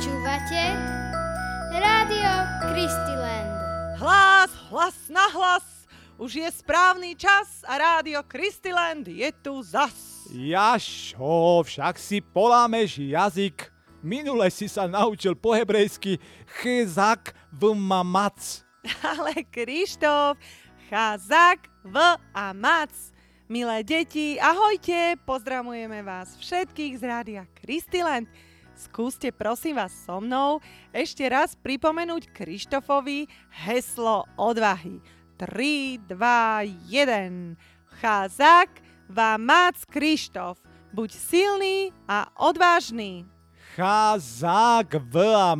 Počúvate Rádio Kristiland. Hlas, hlas na hlas, už je správny čas a rádio Kristiland je tu zas. Jašo, však si polámeš jazyk. Minule si sa naučil po hebrejsky chezak v mamac. Ale Krištof, chazak v a mac. Milé deti, ahojte, pozdravujeme vás všetkých z rádia Kristiland. Skúste prosím vás so mnou ešte raz pripomenúť Krištofovi heslo odvahy. 3, 2, 1. Cházak vám mác Krištof. Buď silný a odvážny. A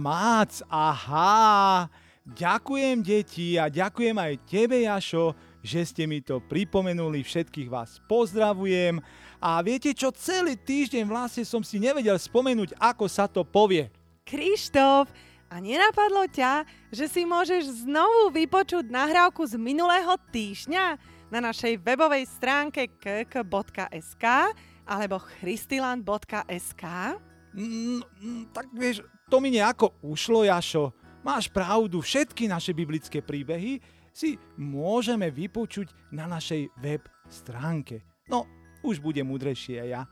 mac, aha. Ďakujem deti a ďakujem aj tebe, Jašo, že ste mi to pripomenuli. Všetkých vás pozdravujem. A viete čo, celý týždeň vlastne som si nevedel spomenúť, ako sa to povie. Krištof, a nenapadlo ťa, že si môžeš znovu vypočuť nahrávku z minulého týždňa na našej webovej stránke kk.sk alebo christiland.sk? Mm, mm, tak vieš, to mi nejako ušlo, Jašo. Máš pravdu, všetky naše biblické príbehy si môžeme vypočuť na našej web stránke. No, už bude múdrejšie aj ja.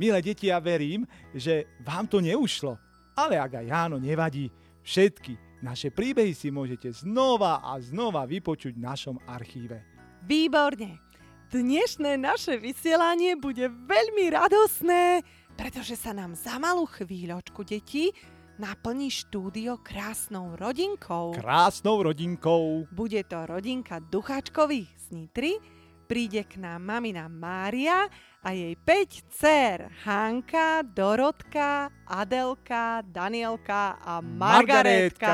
Milé deti, ja verím, že vám to neušlo. Ale ak aj áno, nevadí. Všetky naše príbehy si môžete znova a znova vypočuť v našom archíve. Výborne. Dnešné naše vysielanie bude veľmi radosné, pretože sa nám za malú chvíľočku, deti, naplní štúdio krásnou rodinkou. Krásnou rodinkou. Bude to rodinka Ducháčkových z Nitry, príde k nám mamina Mária a jej 5 dcer Hanka, Dorotka, Adelka, Danielka a Margaretka.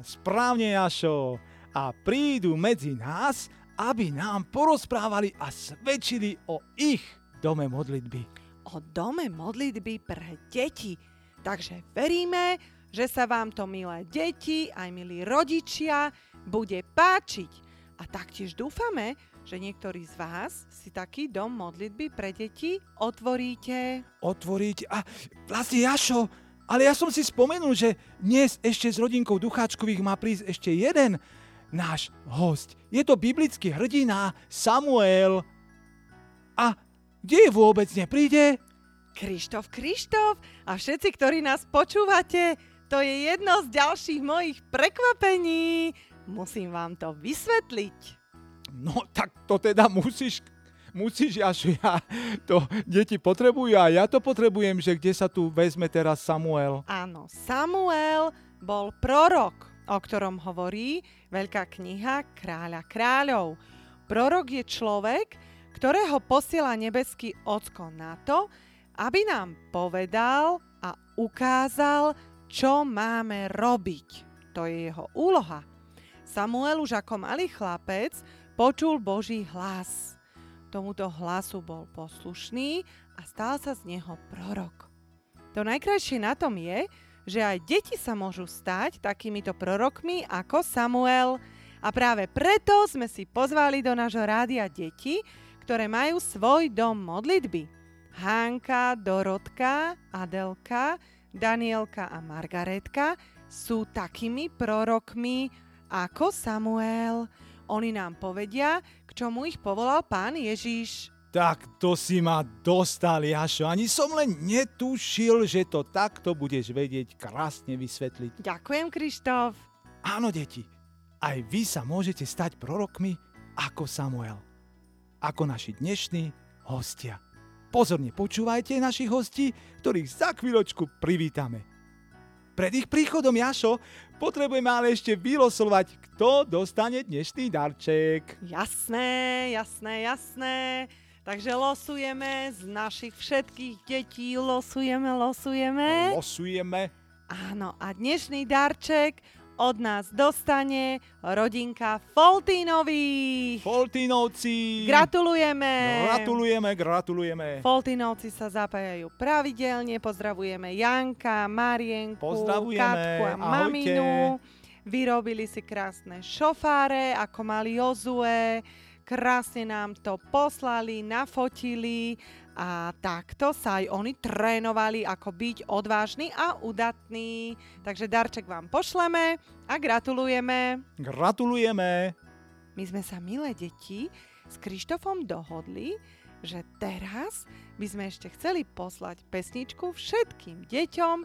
Správne, Jašo. A prídu medzi nás, aby nám porozprávali a svedčili o ich dome modlitby. O dome modlitby pre deti. Takže veríme, že sa vám to, milé deti, aj milí rodičia, bude páčiť. A taktiež dúfame, že niektorí z vás si taký dom modlitby pre deti otvoríte. Otvoriť a vlastne Jašo, ale ja som si spomenul, že dnes ešte s rodinkou Ducháčkových má prísť ešte jeden náš host. Je to biblický hrdina Samuel. A kde vôbec nepríde? Krištof, Krištof a všetci, ktorí nás počúvate, to je jedno z ďalších mojich prekvapení. Musím vám to vysvetliť. No tak to teda musíš, musíš, až to deti potrebujú a ja to potrebujem, že kde sa tu vezme teraz Samuel. Áno, Samuel bol prorok, o ktorom hovorí veľká kniha Kráľa kráľov. Prorok je človek, ktorého posiela nebeský ocko na to, aby nám povedal a ukázal, čo máme robiť. To je jeho úloha. Samuel už ako malý chlapec počul Boží hlas. Tomuto hlasu bol poslušný a stal sa z neho prorok. To najkrajšie na tom je, že aj deti sa môžu stať takýmito prorokmi ako Samuel. A práve preto sme si pozvali do nášho rádia deti, ktoré majú svoj dom modlitby. Hánka, Dorotka, Adelka, Danielka a Margaretka sú takými prorokmi ako Samuel. Oni nám povedia, k čomu ich povolal pán Ježiš. Tak to si ma dostal, Jašo. Ani som len netušil, že to takto budeš vedieť krásne vysvetliť. Ďakujem, Krištof. Áno, deti, aj vy sa môžete stať prorokmi ako Samuel. Ako naši dnešní hostia. Pozorne počúvajte našich hostí, ktorých za chvíľočku privítame. Pred ich príchodom, Jašo, potrebujeme ale ešte vylosovať, kto dostane dnešný darček. Jasné, jasné, jasné. Takže losujeme z našich všetkých detí, losujeme, losujeme. Losujeme. Áno, a dnešný darček od nás dostane rodinka Foltínových. Foltínovci. Gratulujeme. Gratulujeme, gratulujeme. Foltínovci sa zapájajú pravidelne. Pozdravujeme Janka, Marienku, Pozdravujeme. Katku a Ahojte. maminu. Vyrobili si krásne šofáre, ako mali Jozue. krásne nám to poslali, nafotili a takto sa aj oni trénovali, ako byť odvážny a udatný. Takže darček vám pošleme a gratulujeme. Gratulujeme. My sme sa, milé deti, s Krištofom dohodli, že teraz by sme ešte chceli poslať pesničku všetkým deťom,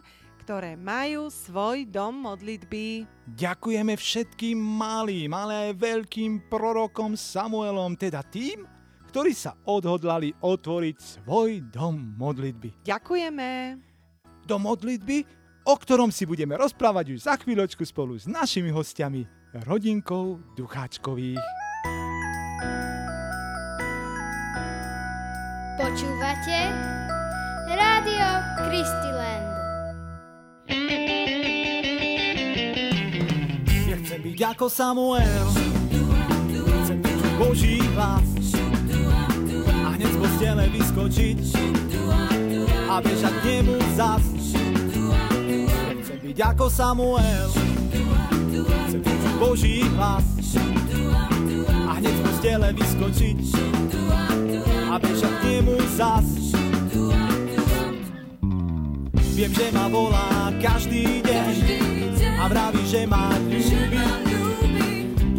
ktoré majú svoj dom modlitby. Ďakujeme všetkým malým, ale aj veľkým prorokom Samuelom, teda tým, ktorí sa odhodlali otvoriť svoj dom modlitby. Ďakujeme. Dom modlitby, o ktorom si budeme rozprávať už za chvíľočku spolu s našimi hostiami, rodinkou Ducháčkových. Počúvate Rádio Kristiland. Ja chcem byť ako Samuel, chcem počuť Boží hlas postele vyskočiť a bežať k nemu zas. Chcem byť ako Samuel, chcem počuť Boží hlas a hneď z postele vyskočiť a bežať k nemu zas. Viem, že ma volá každý deň a vraví, že ma ľúbi.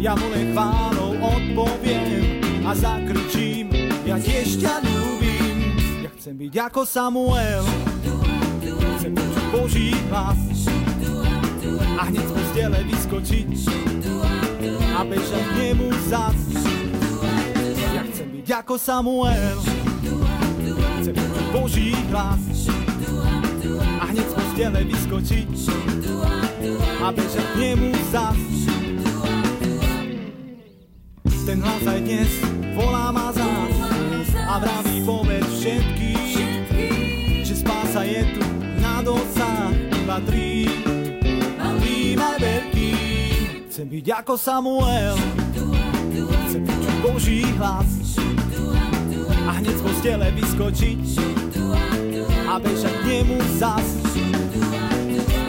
Ja mu len chválou odpoviem a zakričím, ja tiež ťa ľúbim. Ja chcem byť ako Samuel, chcem počuť Boží hlas a hneď z postele vyskočiť a bežať k nemu zas. Ja chcem byť ako Samuel, chcem počuť Boží hlas a hneď z postele vyskočiť a bežať k nemu zas. Ten hlas aj dnes volá ma zás a vraví povedz všetkým, že spása je tu na dosah, patrí malým aj veľkým. Chcem byť ako Samuel, chcem počuť Boží hlas. A hneď z postele vyskočiť. A bežať k nemu zas.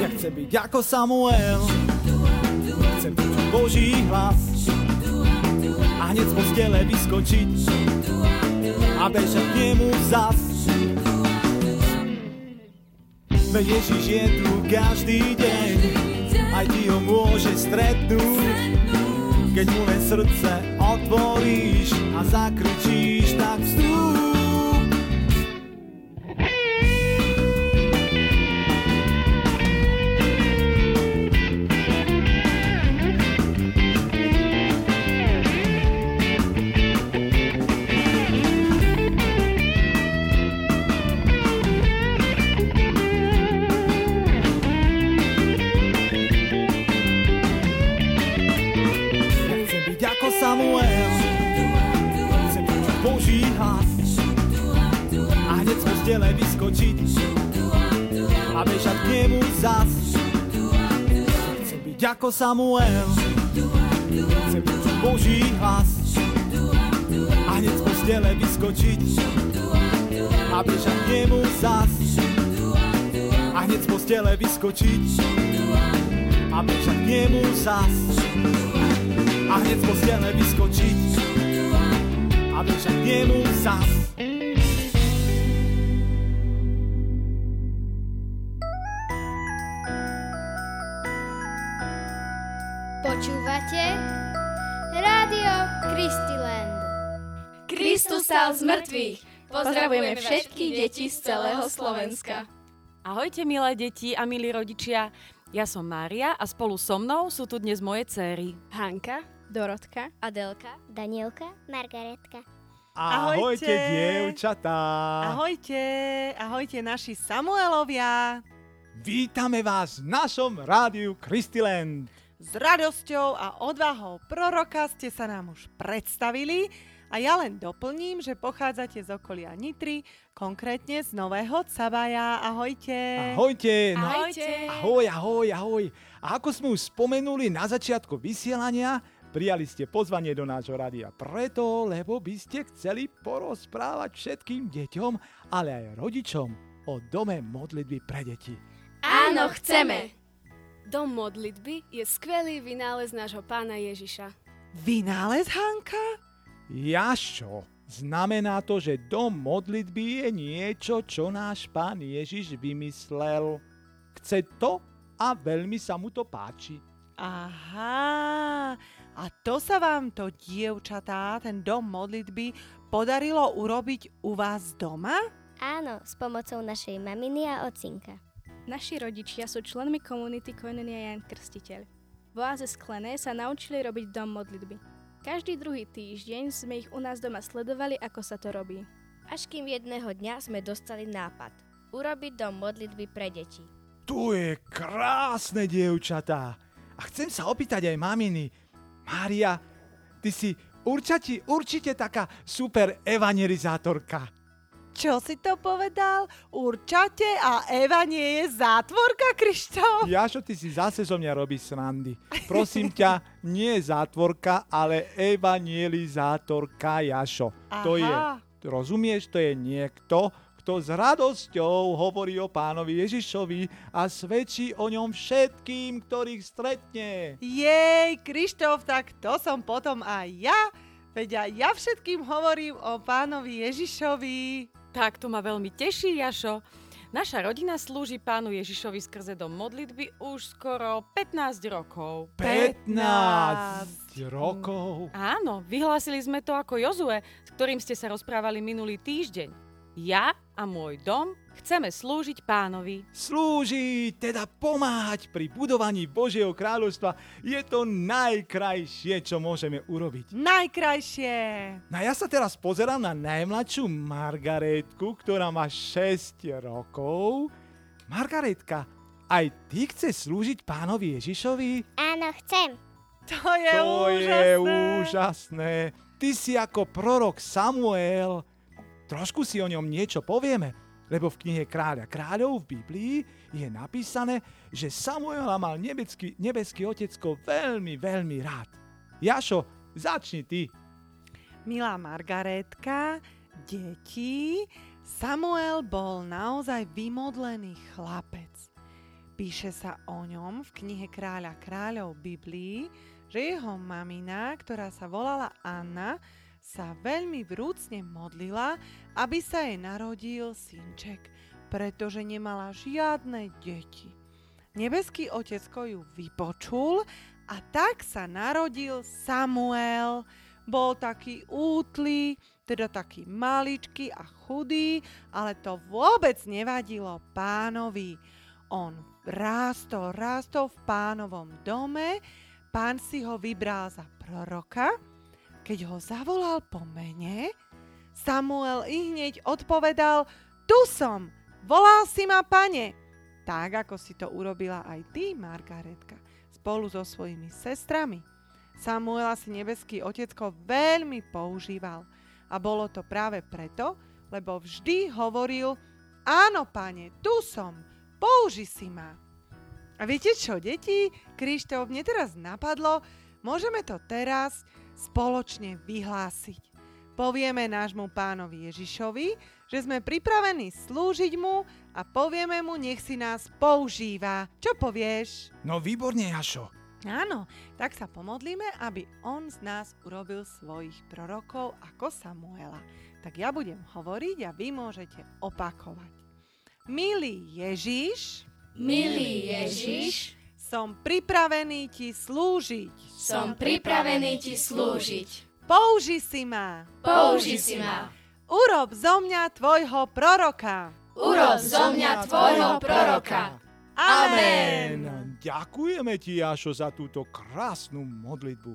Ja chcem byť ako Samuel, chcem počuť Boží hlas. A hneď z postele vyskočiť a bežať k nemu zas. Veď Ježiš je tu každý deň, aj ti ho môže stretnúť. Keď mu len srdce otvoríš a zakričíš, tak vstúp. Samuel, chcem počuť Boží hlas. A hneď z postele vyskočiť. A bežať k nemu zas. A hneď z postele vyskočiť. A bežať k nemu zas. A hneď z postele vyskočiť. A bežať k nemu zas. Mŕtvych. Pozdravujeme všetky deti z celého Slovenska. Ahojte milé deti a milí rodičia, ja som Mária a spolu so mnou sú tu dnes moje céry. Hanka, Dorotka, Adelka. Danielka, Margaretka. Ahojte. Ahojte, dievčatá. Ahojte, ahojte naši Samuelovia. Vítame vás v našom rádiu Kristiland. S radosťou a odvahou proroka ste sa nám už predstavili a ja len doplním, že pochádzate z okolia Nitry, konkrétne z Nového Cabaja. Ahojte. Ahojte. no- Ahojte. Ahoj, ahoj, ahoj. A ako sme už spomenuli na začiatku vysielania, prijali ste pozvanie do nášho rádia preto, lebo by ste chceli porozprávať všetkým deťom, ale aj rodičom o dome modlitby pre deti. Áno, chceme. Dom modlitby je skvelý vynález nášho pána Ježiša. Vynález, Hanka? Jašo, znamená to, že dom modlitby je niečo, čo náš pán Ježiš vymyslel. Chce to a veľmi sa mu to páči. Aha, a to sa vám to, dievčatá, ten dom modlitby, podarilo urobiť u vás doma? Áno, s pomocou našej maminy a ocinka. Naši rodičia sú členmi komunity Koinonia Jan Krstiteľ. V oáze Sklené sa naučili robiť dom modlitby. Každý druhý týždeň sme ich u nás doma sledovali, ako sa to robí. Až kým jedného dňa sme dostali nápad. Urobiť dom modlitby pre deti. Tu je krásne, dievčatá. A chcem sa opýtať aj maminy. Mária, ty si určite, určite taká super evangelizátorka. Čo si to povedal? Určate a Eva nie je zátvorka, Krištof? Jašo, ty si zase zo mňa robíš srandy. Prosím ťa, nie zátvorka, ale evangelizátorka, Jašo. Aha. To je, rozumieš, to je niekto, kto s radosťou hovorí o pánovi Ježišovi a svedčí o ňom všetkým, ktorých stretne. Jej, Krištof, tak to som potom aj ja. Veď aj ja všetkým hovorím o pánovi Ježišovi. Tak to ma veľmi teší, Jašo. Naša rodina slúži pánu Ježišovi skrze dom modlitby už skoro 15 rokov. 15 rokov. Áno, vyhlásili sme to ako Jozue, s ktorým ste sa rozprávali minulý týždeň. Ja a môj dom chceme slúžiť pánovi. Slúžiť, teda pomáhať pri budovaní Božieho kráľovstva je to najkrajšie, čo môžeme urobiť. Najkrajšie. No a ja sa teraz pozerám na najmladšiu Margaretku, ktorá má 6 rokov. Margaretka, aj ty chceš slúžiť pánovi Ježišovi? Áno, chcem. To je to úžasné. je úžasné. Ty si ako prorok Samuel. Trošku si o ňom niečo povieme, lebo v knihe Kráľa kráľov v Biblii je napísané, že Samuela mal nebeský, nebeský otecko veľmi, veľmi rád. Jašo, začni ty. Milá Margaretka, deti, Samuel bol naozaj vymodlený chlapec. Píše sa o ňom v knihe Kráľa kráľov Biblii, že jeho mamina, ktorá sa volala Anna, sa veľmi vrúcne modlila, aby sa jej narodil synček, pretože nemala žiadne deti. Nebeský otecko ju vypočul a tak sa narodil Samuel. Bol taký útlý, teda taký maličký a chudý, ale to vôbec nevadilo pánovi. On rástol, rástol v pánovom dome, pán si ho vybral za proroka, keď ho zavolal po mene, Samuel i hneď odpovedal, tu som, volal si ma pane. Tak, ako si to urobila aj ty, Margaretka, spolu so svojimi sestrami. Samuela si nebeský otecko veľmi používal a bolo to práve preto, lebo vždy hovoril, áno, pane, tu som, použi si ma. A viete čo, deti? Krištof, mne teraz napadlo, môžeme to teraz spoločne vyhlásiť. Povieme nášmu pánovi Ježišovi, že sme pripravení slúžiť mu a povieme mu, nech si nás používa. Čo povieš? No výborne, Jašo. Áno, tak sa pomodlíme, aby on z nás urobil svojich prorokov ako Samuela. Tak ja budem hovoriť a vy môžete opakovať. Milý Ježiš, Milý Ježiš, som pripravený ti slúžiť. som pripravený ti slúžiť. Použi si ma. Použi si ma. Urob zo mňa tvojho proroka. Urob zo mňa tvojho proroka. Amen. Ďakujeme ti, Jašo, za túto krásnu modlitbu.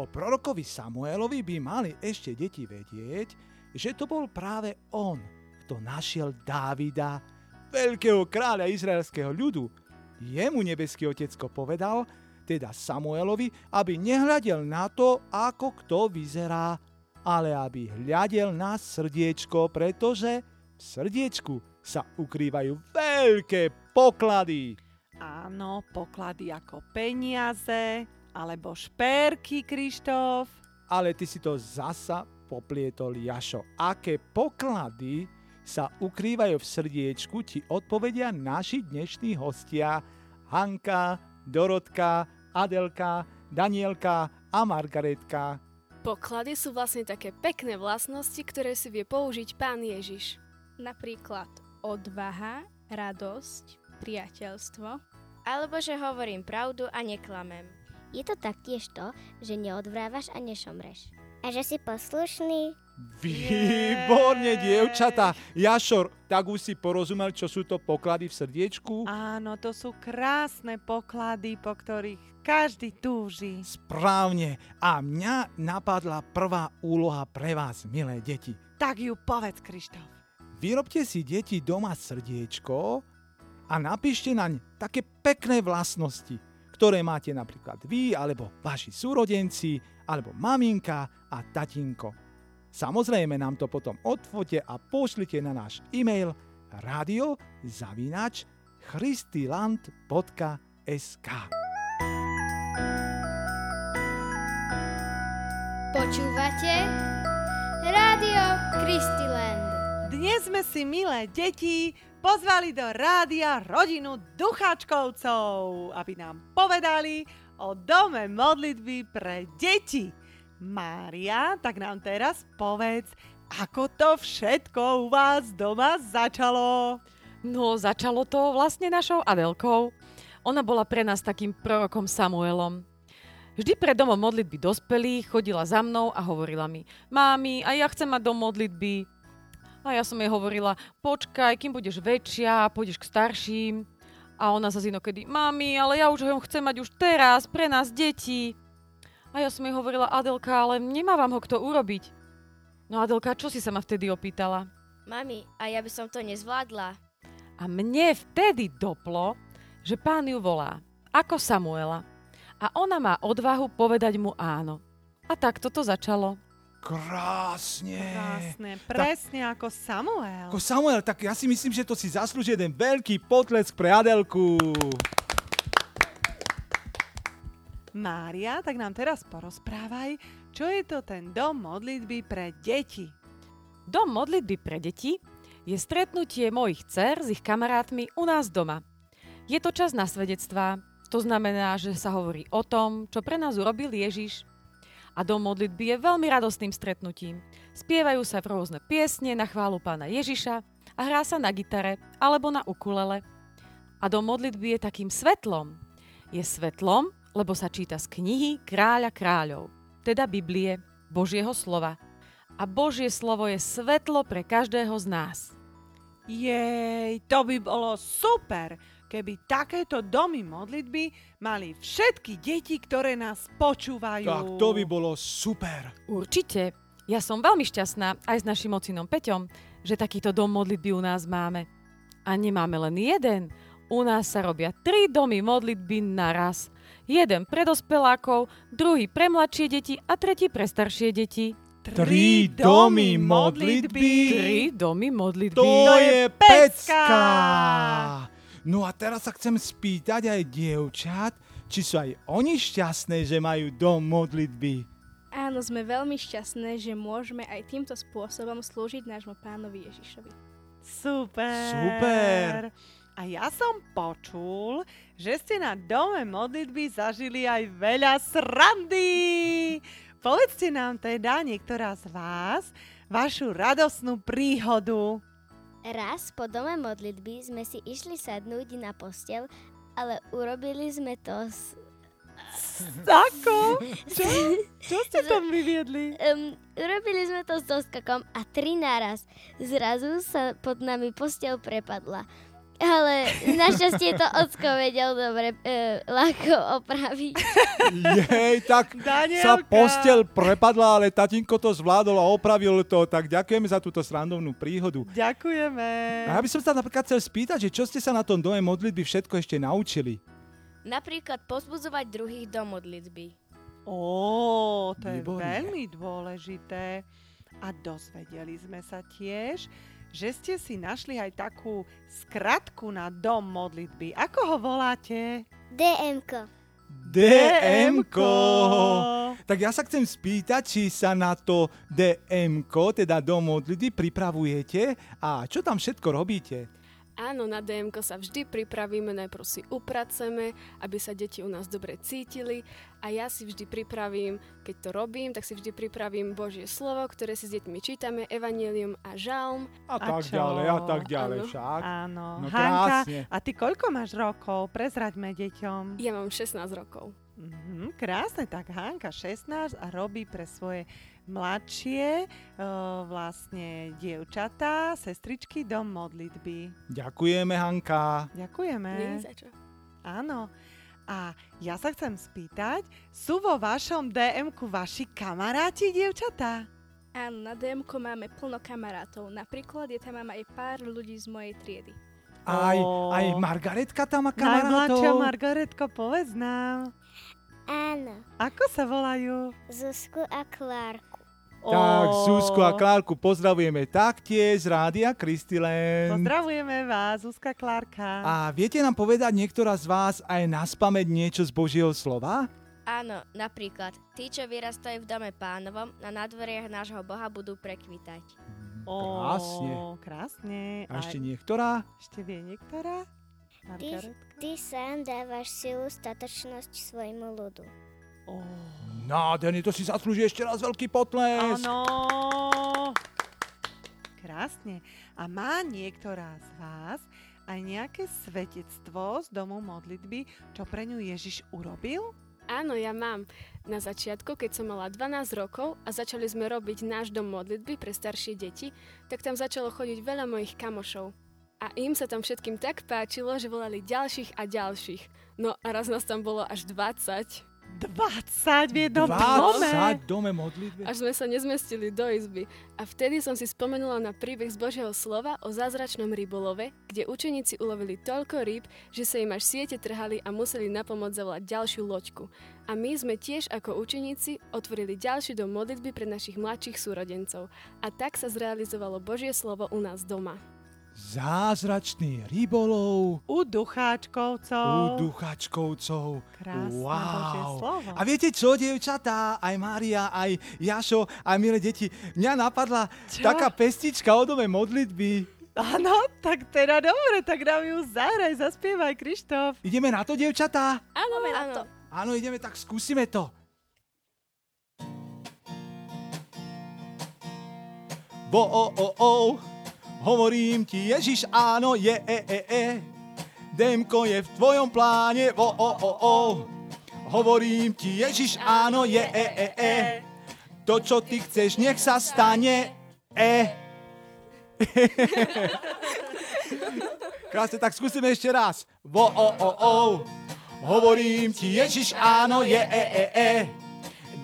O prorokovi Samuelovi by mali ešte deti vedieť, že to bol práve on, kto našiel Dávida, veľkého kráľa izraelského ľudu. Jemu nebeský otecko povedal, teda Samuelovi, aby nehľadel na to, ako kto vyzerá, ale aby hľadel na srdiečko, pretože v srdiečku sa ukrývajú veľké poklady. Áno, poklady ako peniaze, alebo šperky, Krištof. Ale ty si to zasa poplietol, Jašo. Aké poklady sa ukrývajú v srdiečku, ti odpovedia naši dnešní hostia Hanka, Dorotka, Adelka, Danielka a Margaretka. Poklady sú vlastne také pekné vlastnosti, ktoré si vie použiť pán Ježiš. Napríklad odvaha, radosť, priateľstvo. Alebo že hovorím pravdu a neklamem. Je to taktiež to, že neodvrávaš a nešomreš. A že si poslušný. Výborne, dievčata. Jašor, tak už si porozumel, čo sú to poklady v srdiečku? Áno, to sú krásne poklady, po ktorých každý túži. Správne. A mňa napadla prvá úloha pre vás, milé deti. Tak ju povedz, Krištof. Vyrobte si deti doma srdiečko a napíšte naň také pekné vlastnosti, ktoré máte napríklad vy, alebo vaši súrodenci, alebo maminka a tatinko. Samozrejme nám to potom odfote a pošlite na náš e-mail radio zavinač christiland.sk Počúvate Rádio Kristiland. Dnes sme si, milé deti, pozvali do rádia rodinu Ducháčkovcov, aby nám povedali o dome modlitby pre deti. Mária, tak nám teraz povedz, ako to všetko u vás doma začalo? No, začalo to vlastne našou Adelkou. Ona bola pre nás takým prorokom Samuelom. Vždy pred domom modlitby dospelých chodila za mnou a hovorila mi, mámi, a ja chcem mať dom modlitby. A ja som jej hovorila, počkaj, kým budeš väčšia, pôjdeš k starším. A ona sa inokedy, mami, ale ja už ho chcem mať už teraz, pre nás deti. A ja som jej hovorila, Adelka, ale nemá vám ho kto urobiť. No Adelka, čo si sa ma vtedy opýtala? Mami, a ja by som to nezvládla. A mne vtedy doplo, že pán ju volá, ako Samuela a ona má odvahu povedať mu áno. A tak toto začalo. Krásne. Krásne, presne tak, ako Samuel. Ako Samuel, tak ja si myslím, že to si zaslúži jeden veľký potlesk pre Adelku. Mária, tak nám teraz porozprávaj, čo je to ten dom modlitby pre deti. Dom modlitby pre deti je stretnutie mojich dcer s ich kamarátmi u nás doma. Je to čas na svedectvá, to znamená, že sa hovorí o tom, čo pre nás urobil Ježiš. A dom modlitby je veľmi radostným stretnutím. Spievajú sa v rôzne piesne na chválu pána Ježiša a hrá sa na gitare alebo na ukulele. A dom modlitby je takým svetlom. Je svetlom, lebo sa číta z knihy Kráľa kráľov, teda Biblie, Božieho slova. A Božie slovo je svetlo pre každého z nás. Jej, to by bolo super! keby takéto domy modlitby mali všetky deti, ktoré nás počúvajú. Tak to by bolo super. Určite. Ja som veľmi šťastná aj s našim ocinom Peťom, že takýto dom modlitby u nás máme. A nemáme len jeden. U nás sa robia tri domy modlitby naraz. Jeden pre dospelákov, druhý pre mladšie deti a tretí pre staršie deti. Tri domy modlitby? Tri domy modlitby. To je pecka! No a teraz sa chcem spýtať aj dievčat, či sú aj oni šťastné, že majú dom modlitby. Áno, sme veľmi šťastné, že môžeme aj týmto spôsobom slúžiť nášmu pánovi Ježišovi. Super. Super. A ja som počul, že ste na dome modlitby zažili aj veľa srandy. Povedzte nám teda niektorá z vás vašu radosnú príhodu. Raz po dome modlitby sme si išli sadnúť na postel, ale urobili sme to s... Ako? Čo? Čo ste tam vyviedli? Um, urobili sme to s doskakom a tri naraz. Zrazu sa pod nami postel prepadla. Ale našťastie to ocko vedel dobre e, ľahko opraviť. Jej, tak Danielka. sa postel prepadla, ale tatinko to zvládol a opravil to, tak ďakujeme za túto srandovnú príhodu. Ďakujeme. A ja by som sa napríklad chcel spýtať, že čo ste sa na tom dome modlitby všetko ešte naučili? Napríklad pozbudzovať druhých do modlitby. Ó, to je Výborné. veľmi dôležité. A dozvedeli sme sa tiež, že ste si našli aj takú skratku na dom modlitby. Ako ho voláte? DMK. DMK. Tak ja sa chcem spýtať, či sa na to DMK, teda dom modlitby, pripravujete a čo tam všetko robíte? Áno, na DMK sa vždy pripravíme, najprv si upraceme, aby sa deti u nás dobre cítili a ja si vždy pripravím, keď to robím, tak si vždy pripravím Božie slovo, ktoré si s deťmi čítame, Evangelium a Žalm. A, A tak čo? ďalej, a tak ďalej Áno. však. Áno. No Hanka, krásne. a ty koľko máš rokov? Prezraďme deťom. Ja mám 16 rokov. Mhm, krásne, tak Hanka 16 a robí pre svoje mladšie uh, vlastne dievčatá, sestričky dom modlitby. Ďakujeme, Hanka. Ďakujeme. Nie za čo. Áno. A ja sa chcem spýtať, sú vo vašom DM-ku vaši kamaráti, dievčatá? Áno, na dm máme plno kamarátov. Napríklad je tam mám aj pár ľudí z mojej triedy. Aj, aj Margaretka tam má Najmladšia kamarátov. Margaretko, povedz nám. Áno, Ako sa volajú? Zuzku a Klárku. Tak, Zuzku a Klárku pozdravujeme taktiež z Rádia Kristilen. Pozdravujeme vás, Zuzka Klárka. A viete nám povedať niektorá z vás aj na spameť niečo z Božieho slova? Áno, napríklad, tí, čo vyrastajú v dome pánovom, na nádvoriach nášho Boha budú prekvitať. Ó, krásne. krásne. A ešte Aj- niektorá? ešte vie niektorá? Ty, ty sám dávaš silu statočnosť svojmu ľudu. Ó, Nádherný, to si zaslúži ešte raz veľký potlesk. Áno. Krásne. A má niektorá z vás aj nejaké svedectvo z domu modlitby, čo pre ňu Ježiš urobil? Áno, ja mám. Na začiatku, keď som mala 12 rokov a začali sme robiť náš dom modlitby pre staršie deti, tak tam začalo chodiť veľa mojich kamošov. A im sa tam všetkým tak páčilo, že volali ďalších a ďalších. No a raz nás tam bolo až 20. 20 v jednom 20 dome. dome modlitby. Až sme sa nezmestili do izby. A vtedy som si spomenula na príbeh z Božieho slova o zázračnom rybolove, kde učeníci ulovili toľko rýb, že sa im až siete trhali a museli na pomoc zavolať ďalšiu loďku. A my sme tiež ako učeníci otvorili ďalší dom modlitby pre našich mladších súrodencov. A tak sa zrealizovalo Božie slovo u nás doma. Zázračný rybolov U ducháčkovcov. u duchačkovcov. Krásne Wow. Božie slovo. A viete čo, dievčatá, aj Mária, aj Jašo, aj milé deti, mňa napadla Čo? taká pestička o dome modlitby. Áno, tak teda dobre, tak nám ju zahraj, zaspievaj, Krištof. Ideme na to, dievčatá? Áno, áno. Áno, ideme, tak skúsime to. Bo o o o, hovorím ti Ježiš áno, je e e e. Demko je v tvojom pláne, vo o o o. Hovorím ti Ježiš áno, je e e e. To, čo ty chceš, nech sa stane e. Krásne, tak skúsime ešte raz. Vo o o o. Hovorím ti Ježiš áno, je e e e.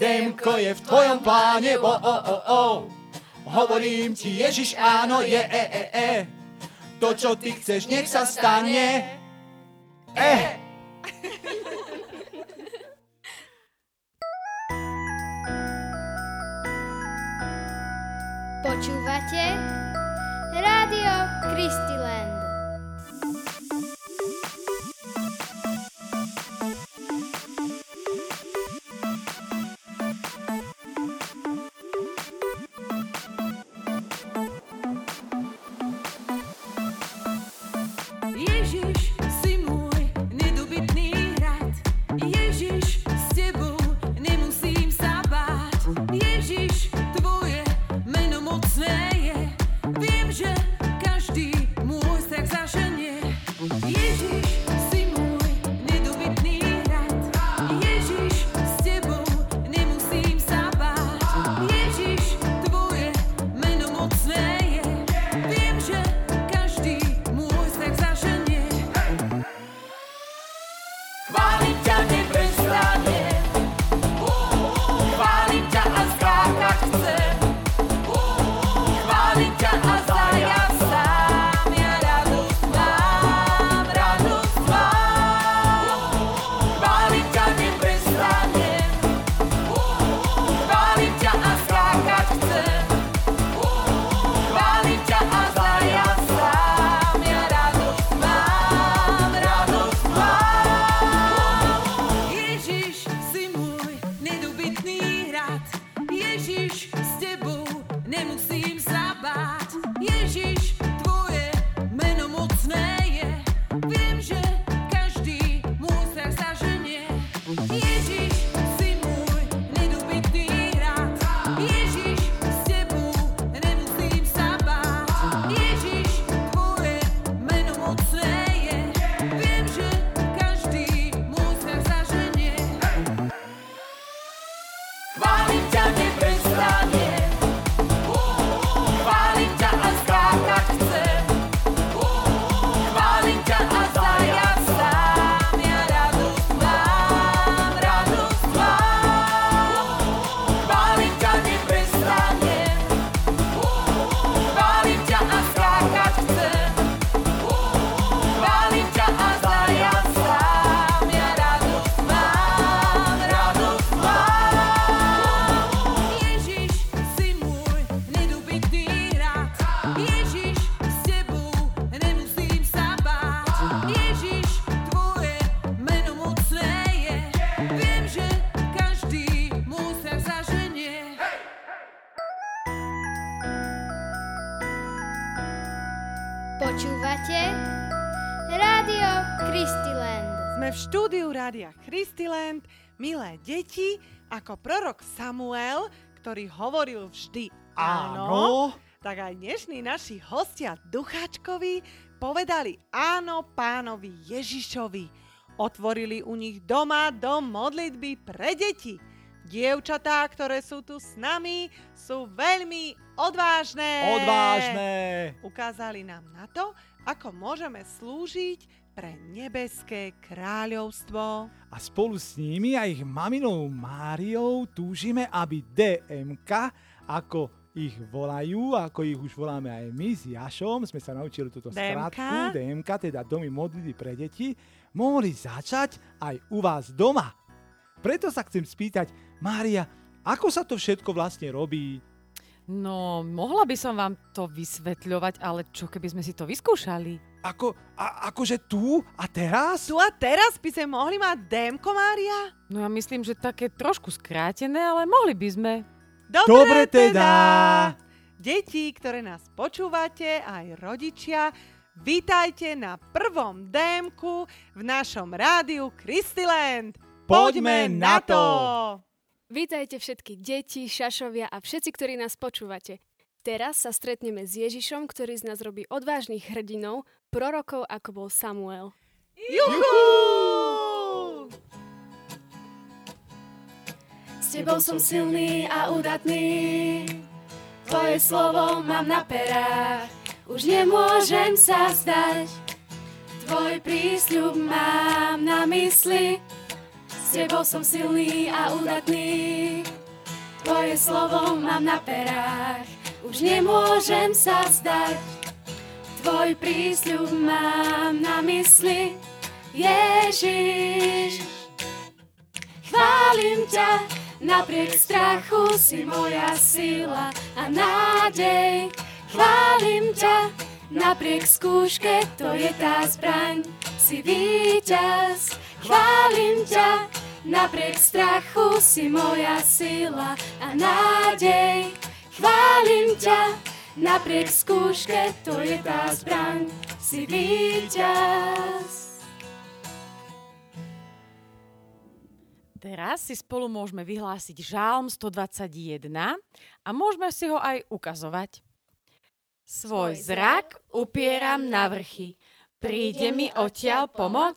Demko je v tvojom pláne, vo o o o. Hovorím ti Ježiš áno, je e e e. To, čo ty chceš, nech sa stane. E. Počúvate Rádio Kristiland. Christyland. Sme v štúdiu Rádia Christyland, milé deti, ako prorok Samuel, ktorý hovoril vždy áno, Áno. tak aj dnešní naši hostia ducháčkovi povedali áno pánovi Ježišovi. Otvorili u nich doma dom modlitby pre deti. Dievčatá, ktoré sú tu s nami, sú veľmi odvážne. Odvážne. Ukázali nám na to, ako môžeme slúžiť pre nebeské kráľovstvo. A spolu s nimi a ich maminou Máriou túžime, aby DMK, ako ich volajú, ako ich už voláme aj my s Jašom, sme sa naučili túto DMK? skratku, DMK, teda domy modlitby pre deti, mohli začať aj u vás doma. Preto sa chcem spýtať, Mária, ako sa to všetko vlastne robí? No, mohla by som vám to vysvetľovať, ale čo keby sme si to vyskúšali? Ako, a, akože tu a teraz? Tu a teraz by sme mohli mať démko, Mária? No ja myslím, že také trošku skrátené, ale mohli by sme. Dobre, Dobre teda. Deti, ktoré nás počúvate, aj rodičia, vítajte na prvom démku v našom rádiu Christyland. Poďme na to! Vítajte všetky deti, šašovia a všetci, ktorí nás počúvate. Teraz sa stretneme s Ježišom, ktorý z nás robí odvážnych hrdinov, prorokov, ako bol Samuel. Juhu! S tebou som silný a udatný, tvoje slovo mám na perách, už nemôžem sa vzdať. Tvoj prísľub mám na mysli, s tebou som silný a udatný, tvoje slovo mám na perách, už nemôžem sa vzdať. Tvoj prísľub mám na mysli, Ježiš. Chválim ťa, napriek strachu si moja sila a nádej. Chválim ťa, napriek skúške, to je tá zbraň, si víťaz. Chválim ťa, napriek strachu si moja sila a nádej. Chválim ťa, napriek skúške, to je tá zbraň, si víťaz. Teraz si spolu môžeme vyhlásiť Žálm 121 a môžeme si ho aj ukazovať. Svoj zrak upieram na vrchy. Príde mi odtiaľ pomoc?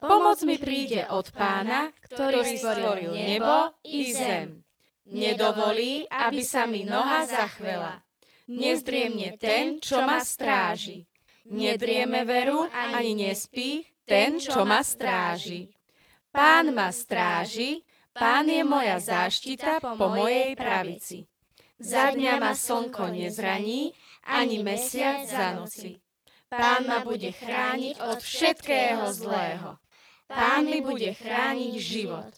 Pomoc mi príde od pána, ktorý stvoril nebo i zem. Nedovolí, aby sa mi noha zachvela. Nezdriemne ten, čo ma stráži. Nedrieme veru ani nespí ten, čo ma stráži. Pán ma stráži, pán je moja záštita po mojej pravici. Za dňa ma slnko nezraní, ani mesiac za noci. Pán ma bude chrániť od všetkého zlého. Pán mi bude chrániť život.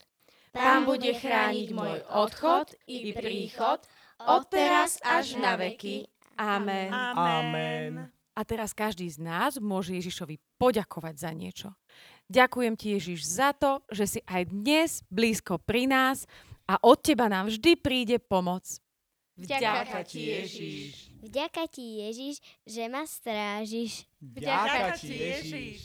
Pán bude chrániť môj odchod i príchod od teraz až na veky. Amen. Amen. A teraz každý z nás môže Ježišovi poďakovať za niečo. Ďakujem ti, Ježiš, za to, že si aj dnes blízko pri nás a od teba nám vždy príde pomoc. Vďaka ti, Ježiš. Vďaka ti, Ježiš, že ma strážiš. Ďaká ti Ježiš.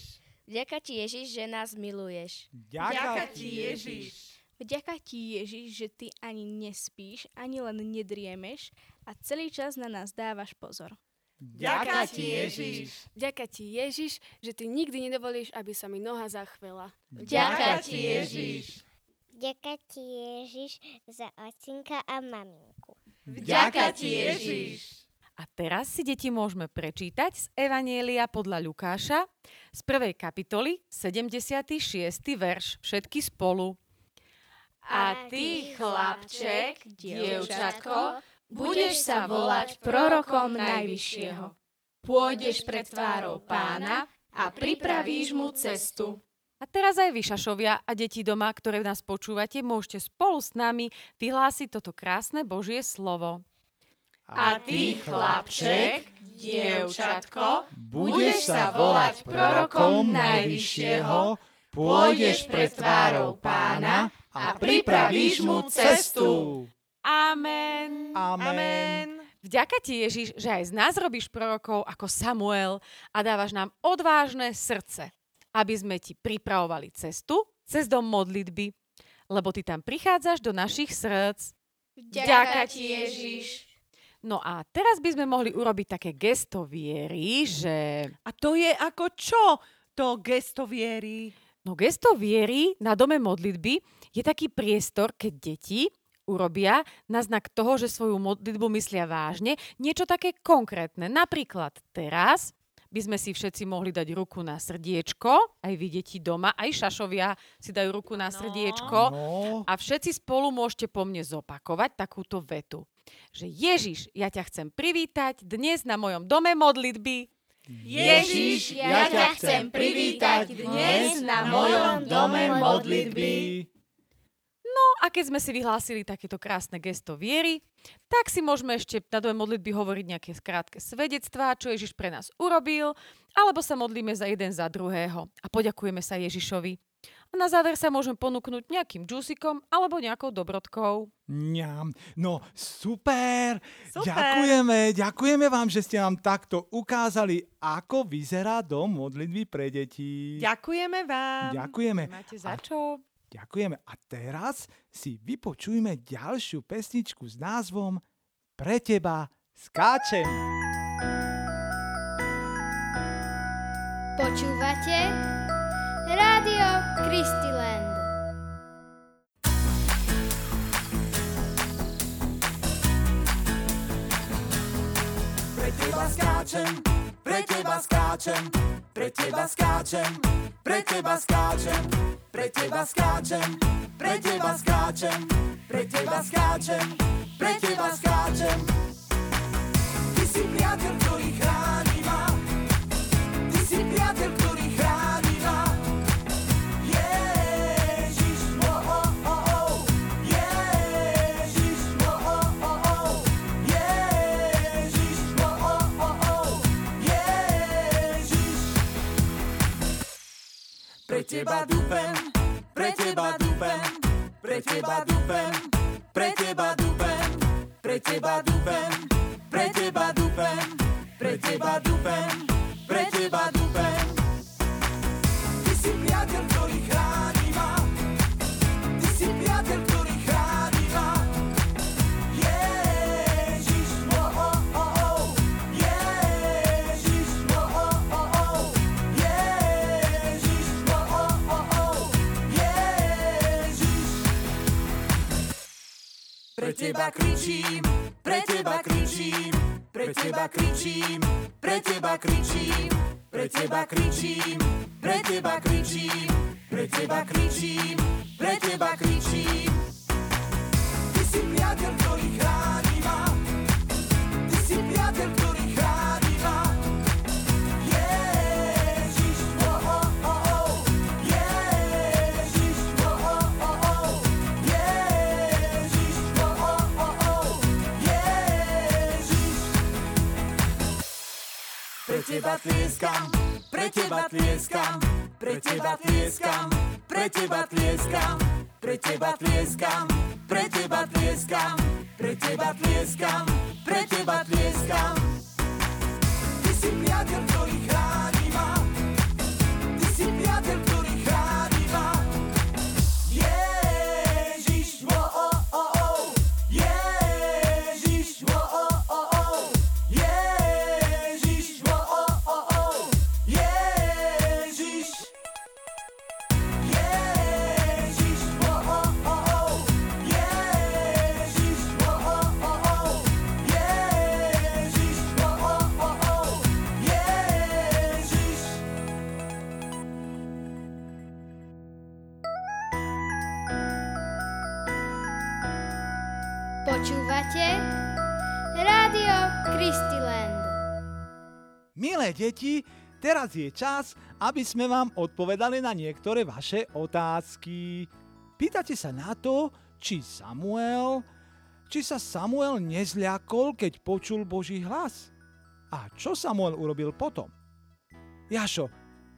Vďaka ti Ježiš, že nás miluješ. Ďaká ti Ježiš. Vďaka ti, Ježiš, že ty ani nespíš, ani len nedriemeš a celý čas na nás dávaš pozor. Ďaká ti Ježiš. Vďaka ti Ježiš, že ty nikdy nedovolíš, aby sa mi noha zachvela. Vďaka ti, Ježiš. Vďaka ti, Ježiš, za ocinka a maminku. Vďaka ti, Ježiš. A teraz si deti môžeme prečítať z Evanielia podľa Lukáša z prvej kapitoly 76. verš všetky spolu. A ty, chlapček, dievčatko, budeš sa volať prorokom Najvyššieho. Pôjdeš pred tvárou pána a pripravíš mu cestu. A teraz aj vy, šašovia a deti doma, ktoré nás počúvate, môžete spolu s nami vyhlásiť toto krásne Božie slovo. A ty, chlapček, dievčatko, budeš sa volať prorokom Najvyššieho, pôjdeš pred tvárou pána a pripravíš mu cestu. Amen. Amen. Vďaka ti, Ježiš, že aj z nás robíš prorokov ako Samuel a dávaš nám odvážne srdce, aby sme ti pripravovali cestu cez dom modlitby, lebo ty tam prichádzaš do našich srdc. Vďaka ti, Ježiš. No a teraz by sme mohli urobiť také gesto viery, že... A to je ako čo, to gesto viery? No gesto viery na dome modlitby je taký priestor, keď deti urobia na znak toho, že svoju modlitbu myslia vážne, niečo také konkrétne. Napríklad teraz by sme si všetci mohli dať ruku na srdiečko, aj vy deti doma, aj šašovia si dajú ruku na srdiečko No, a všetci spolu môžete po mne zopakovať takúto vetu. Že Ježiš, ja ťa chcem privítať dnes na mojom dome modlitby. Ježiš, ja ťa chcem privítať dnes na mojom dome modlitby. No a keď sme si vyhlásili takéto krásne gesto viery, tak si môžeme ešte na dome modlitby hovoriť nejaké krátke svedectvá, čo Ježiš pre nás urobil, alebo sa modlíme za jeden za druhého a poďakujeme sa Ježišovi. A na záver sa môžem ponúknuť nejakým džusikom alebo nejakou dobrodkou. ňam. No, super. Super. Ďakujeme, ďakujeme vám, že ste nám takto ukázali, ako vyzerá dom modlitby pre deti. Ďakujeme vám. Ďakujeme. Máte za čo? Ďakujeme. A teraz si vypočujme ďalšiu pesničku s názvom Pre teba skáčem. Počúvate Rádio Kristiland. Pre teba skáčem, pre teba skáčem, pre teba skáčem, pre teba skáčem, pre teba skáčem, pre teba skáčem, pre teba skáčem. Ty si priateľ, teba dúfem, pre teba dúfem, pre teba dúfem, pre teba dúfem, pre teba dúfem, pre teba dúfem, pre teba dúfem, pre teba dúfem. Pre teba kričím, pre teba kričím, pre teba kričím, pre teba kričím, pre teba kričím, pre teba kričím, pre teba kričím, pre teba kričím. Ty si priateľ, ktorý chráni ma, ty si priateľ, ktorý teba tlieskam, pre teba tlieskam, pre teba tlieskam, pre teba tlieskam, pre teba tlieskam, pre teba tlieskam, pre teba tlieskam, pre teba tlieskam. Ty si priateľ, ktorý Deti, teraz je čas, aby sme vám odpovedali na niektoré vaše otázky. Pýtate sa na to, či Samuel, či sa Samuel nezľakol, keď počul Boží hlas. A čo Samuel urobil potom? Jašo,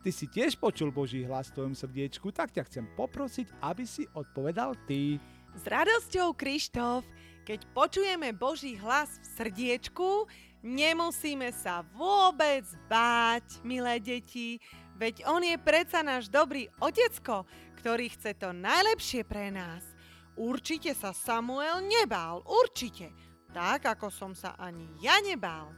ty si tiež počul Boží hlas v tvojom srdiečku, tak ťa chcem poprosiť, aby si odpovedal ty. S radosťou, Krištof. Keď počujeme Boží hlas v srdiečku, nemusíme sa vôbec báť, milé deti, veď On je predsa náš dobrý otecko, ktorý chce to najlepšie pre nás. Určite sa Samuel nebál, určite, tak ako som sa ani ja nebál.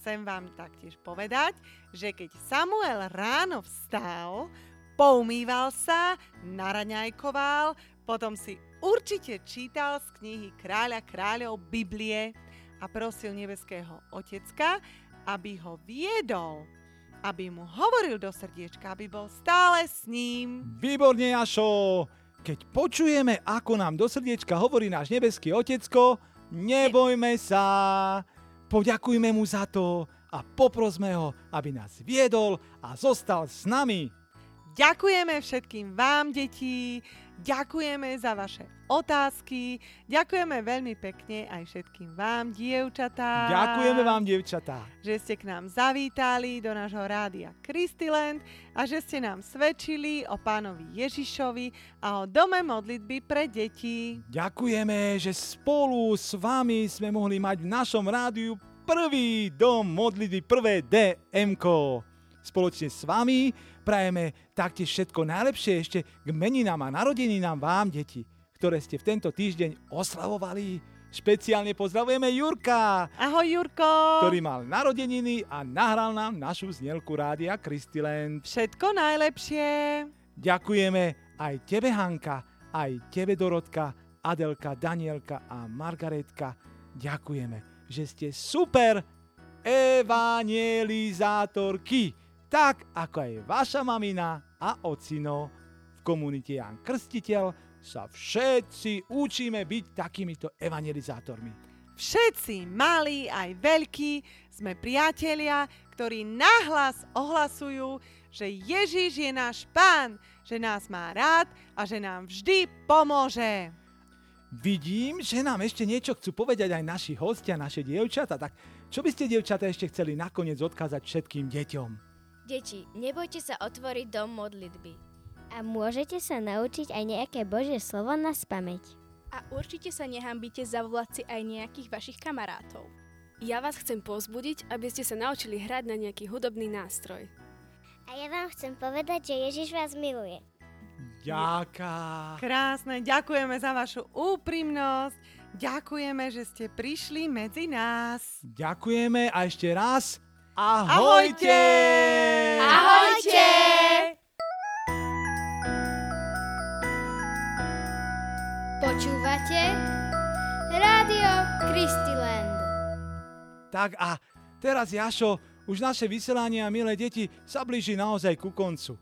Chcem vám taktiež povedať, že keď Samuel ráno vstal, poumýval sa, naraňajkoval, potom si určite čítal z knihy Kráľa kráľov Biblie a prosil nebeského otecka, aby ho viedol, aby mu hovoril do srdiečka, aby bol stále s ním. Výborne, Jašo! Keď počujeme, ako nám do srdiečka hovorí náš nebeský otecko, nebojme sa, poďakujme mu za to a poprosme ho, aby nás viedol a zostal s nami. Ďakujeme všetkým vám, deti, ďakujeme za vaše otázky, ďakujeme veľmi pekne aj všetkým vám, dievčatá. Ďakujeme vám, dievčatá. Že ste k nám zavítali do nášho rádia Kristiland a že ste nám svedčili o pánovi Ježišovi a o dome modlitby pre deti. Ďakujeme, že spolu s vami sme mohli mať v našom rádiu prvý dom modlitby, prvé DMko. Spoločne s vami prajeme taktiež všetko najlepšie ešte k meninám a narodeninám vám, deti, ktoré ste v tento týždeň oslavovali. Špeciálne pozdravujeme Jurka. Ahoj Jurko. Ktorý mal narodeniny a nahral nám našu znielku rádia Kristiland. Všetko najlepšie. Ďakujeme aj tebe Hanka, aj tebe Dorotka, Adelka, Danielka a Margaretka. Ďakujeme, že ste super evangelizátorky tak ako aj vaša mamina a ocino. V komunite Jan Krstiteľ sa všetci učíme byť takýmito evangelizátormi. Všetci, malí aj veľkí, sme priatelia, ktorí nahlas ohlasujú, že Ježiš je náš pán, že nás má rád a že nám vždy pomôže. Vidím, že nám ešte niečo chcú povedať aj naši hostia, naše dievčata, tak čo by ste dievčata ešte chceli nakoniec odkázať všetkým deťom? Deti, nebojte sa otvoriť dom modlitby. A môžete sa naučiť aj nejaké Božie slovo na spameť. A určite sa nehambíte zavolať si aj nejakých vašich kamarátov. Ja vás chcem pozbudiť, aby ste sa naučili hrať na nejaký hudobný nástroj. A ja vám chcem povedať, že Ježiš vás miluje. Ďaká. Krásne, ďakujeme za vašu úprimnosť. Ďakujeme, že ste prišli medzi nás. Ďakujeme a ešte raz Ahojte! Ahojte! Počúvate Rádio Kristiland. Tak a teraz, Jašo, už naše vyselanie a milé deti sa blíži naozaj ku koncu.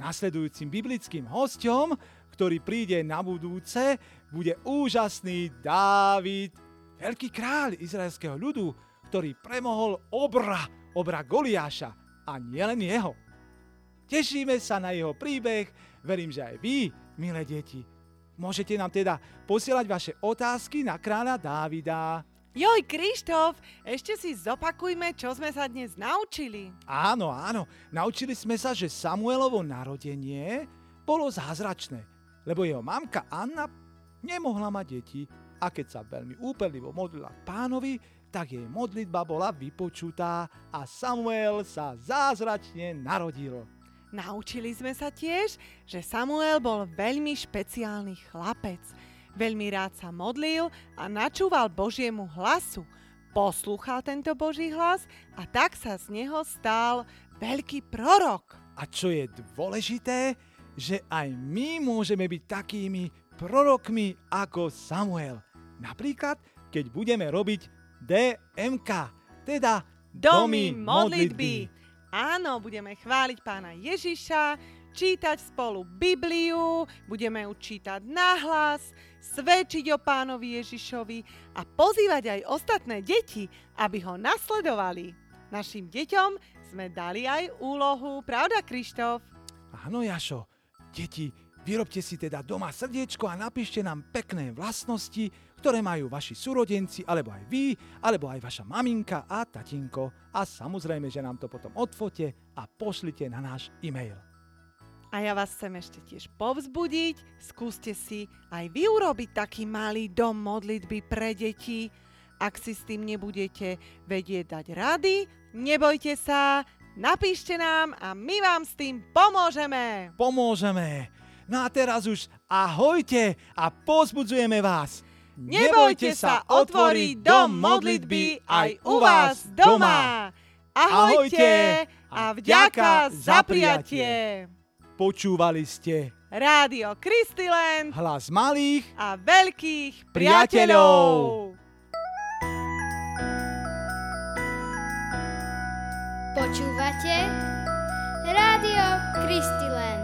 Nasledujúcim biblickým hostom, ktorý príde na budúce, bude úžasný Dávid, veľký kráľ izraelského ľudu, ktorý premohol obra, obra Goliáša a nielen jeho. Tešíme sa na jeho príbeh, verím, že aj vy, milé deti. Môžete nám teda posielať vaše otázky na kráľa Dávida. Joj, Krištof, ešte si zopakujme, čo sme sa dnes naučili. Áno, áno, naučili sme sa, že Samuelovo narodenie bolo zázračné, lebo jeho mamka Anna nemohla mať deti a keď sa veľmi úperlivo modlila pánovi, tak jej modlitba bola vypočutá a Samuel sa zázračne narodil. Naučili sme sa tiež, že Samuel bol veľmi špeciálny chlapec. Veľmi rád sa modlil a načúval Božiemu hlasu. Poslúchal tento Boží hlas a tak sa z neho stal veľký prorok. A čo je dôležité, že aj my môžeme byť takými prorokmi ako Samuel. Napríklad, keď budeme robiť DMK, teda Domy modlitby. Áno, budeme chváliť pána Ježiša, čítať spolu Bibliu, budeme ju čítať nahlas, svedčiť o pánovi Ježišovi a pozývať aj ostatné deti, aby ho nasledovali. Našim deťom sme dali aj úlohu, pravda Krištof? Áno, Jašo. Deti, vyrobte si teda doma srdiečko a napíšte nám pekné vlastnosti, ktoré majú vaši súrodenci, alebo aj vy, alebo aj vaša maminka a tatinko. A samozrejme, že nám to potom odfote a pošlite na náš e-mail. A ja vás chcem ešte tiež povzbudiť. Skúste si aj vy urobiť taký malý dom modlitby pre deti. Ak si s tým nebudete vedieť dať rady, nebojte sa, napíšte nám a my vám s tým pomôžeme. Pomôžeme. No a teraz už ahojte a pozbudzujeme vás. Nebojte sa otvoriť dom modlitby aj u vás doma. Ahojte a vďaka za prijatie. Počúvali ste Rádio Kristilen hlas malých a veľkých priateľov. Počúvate Rádio Kristilen.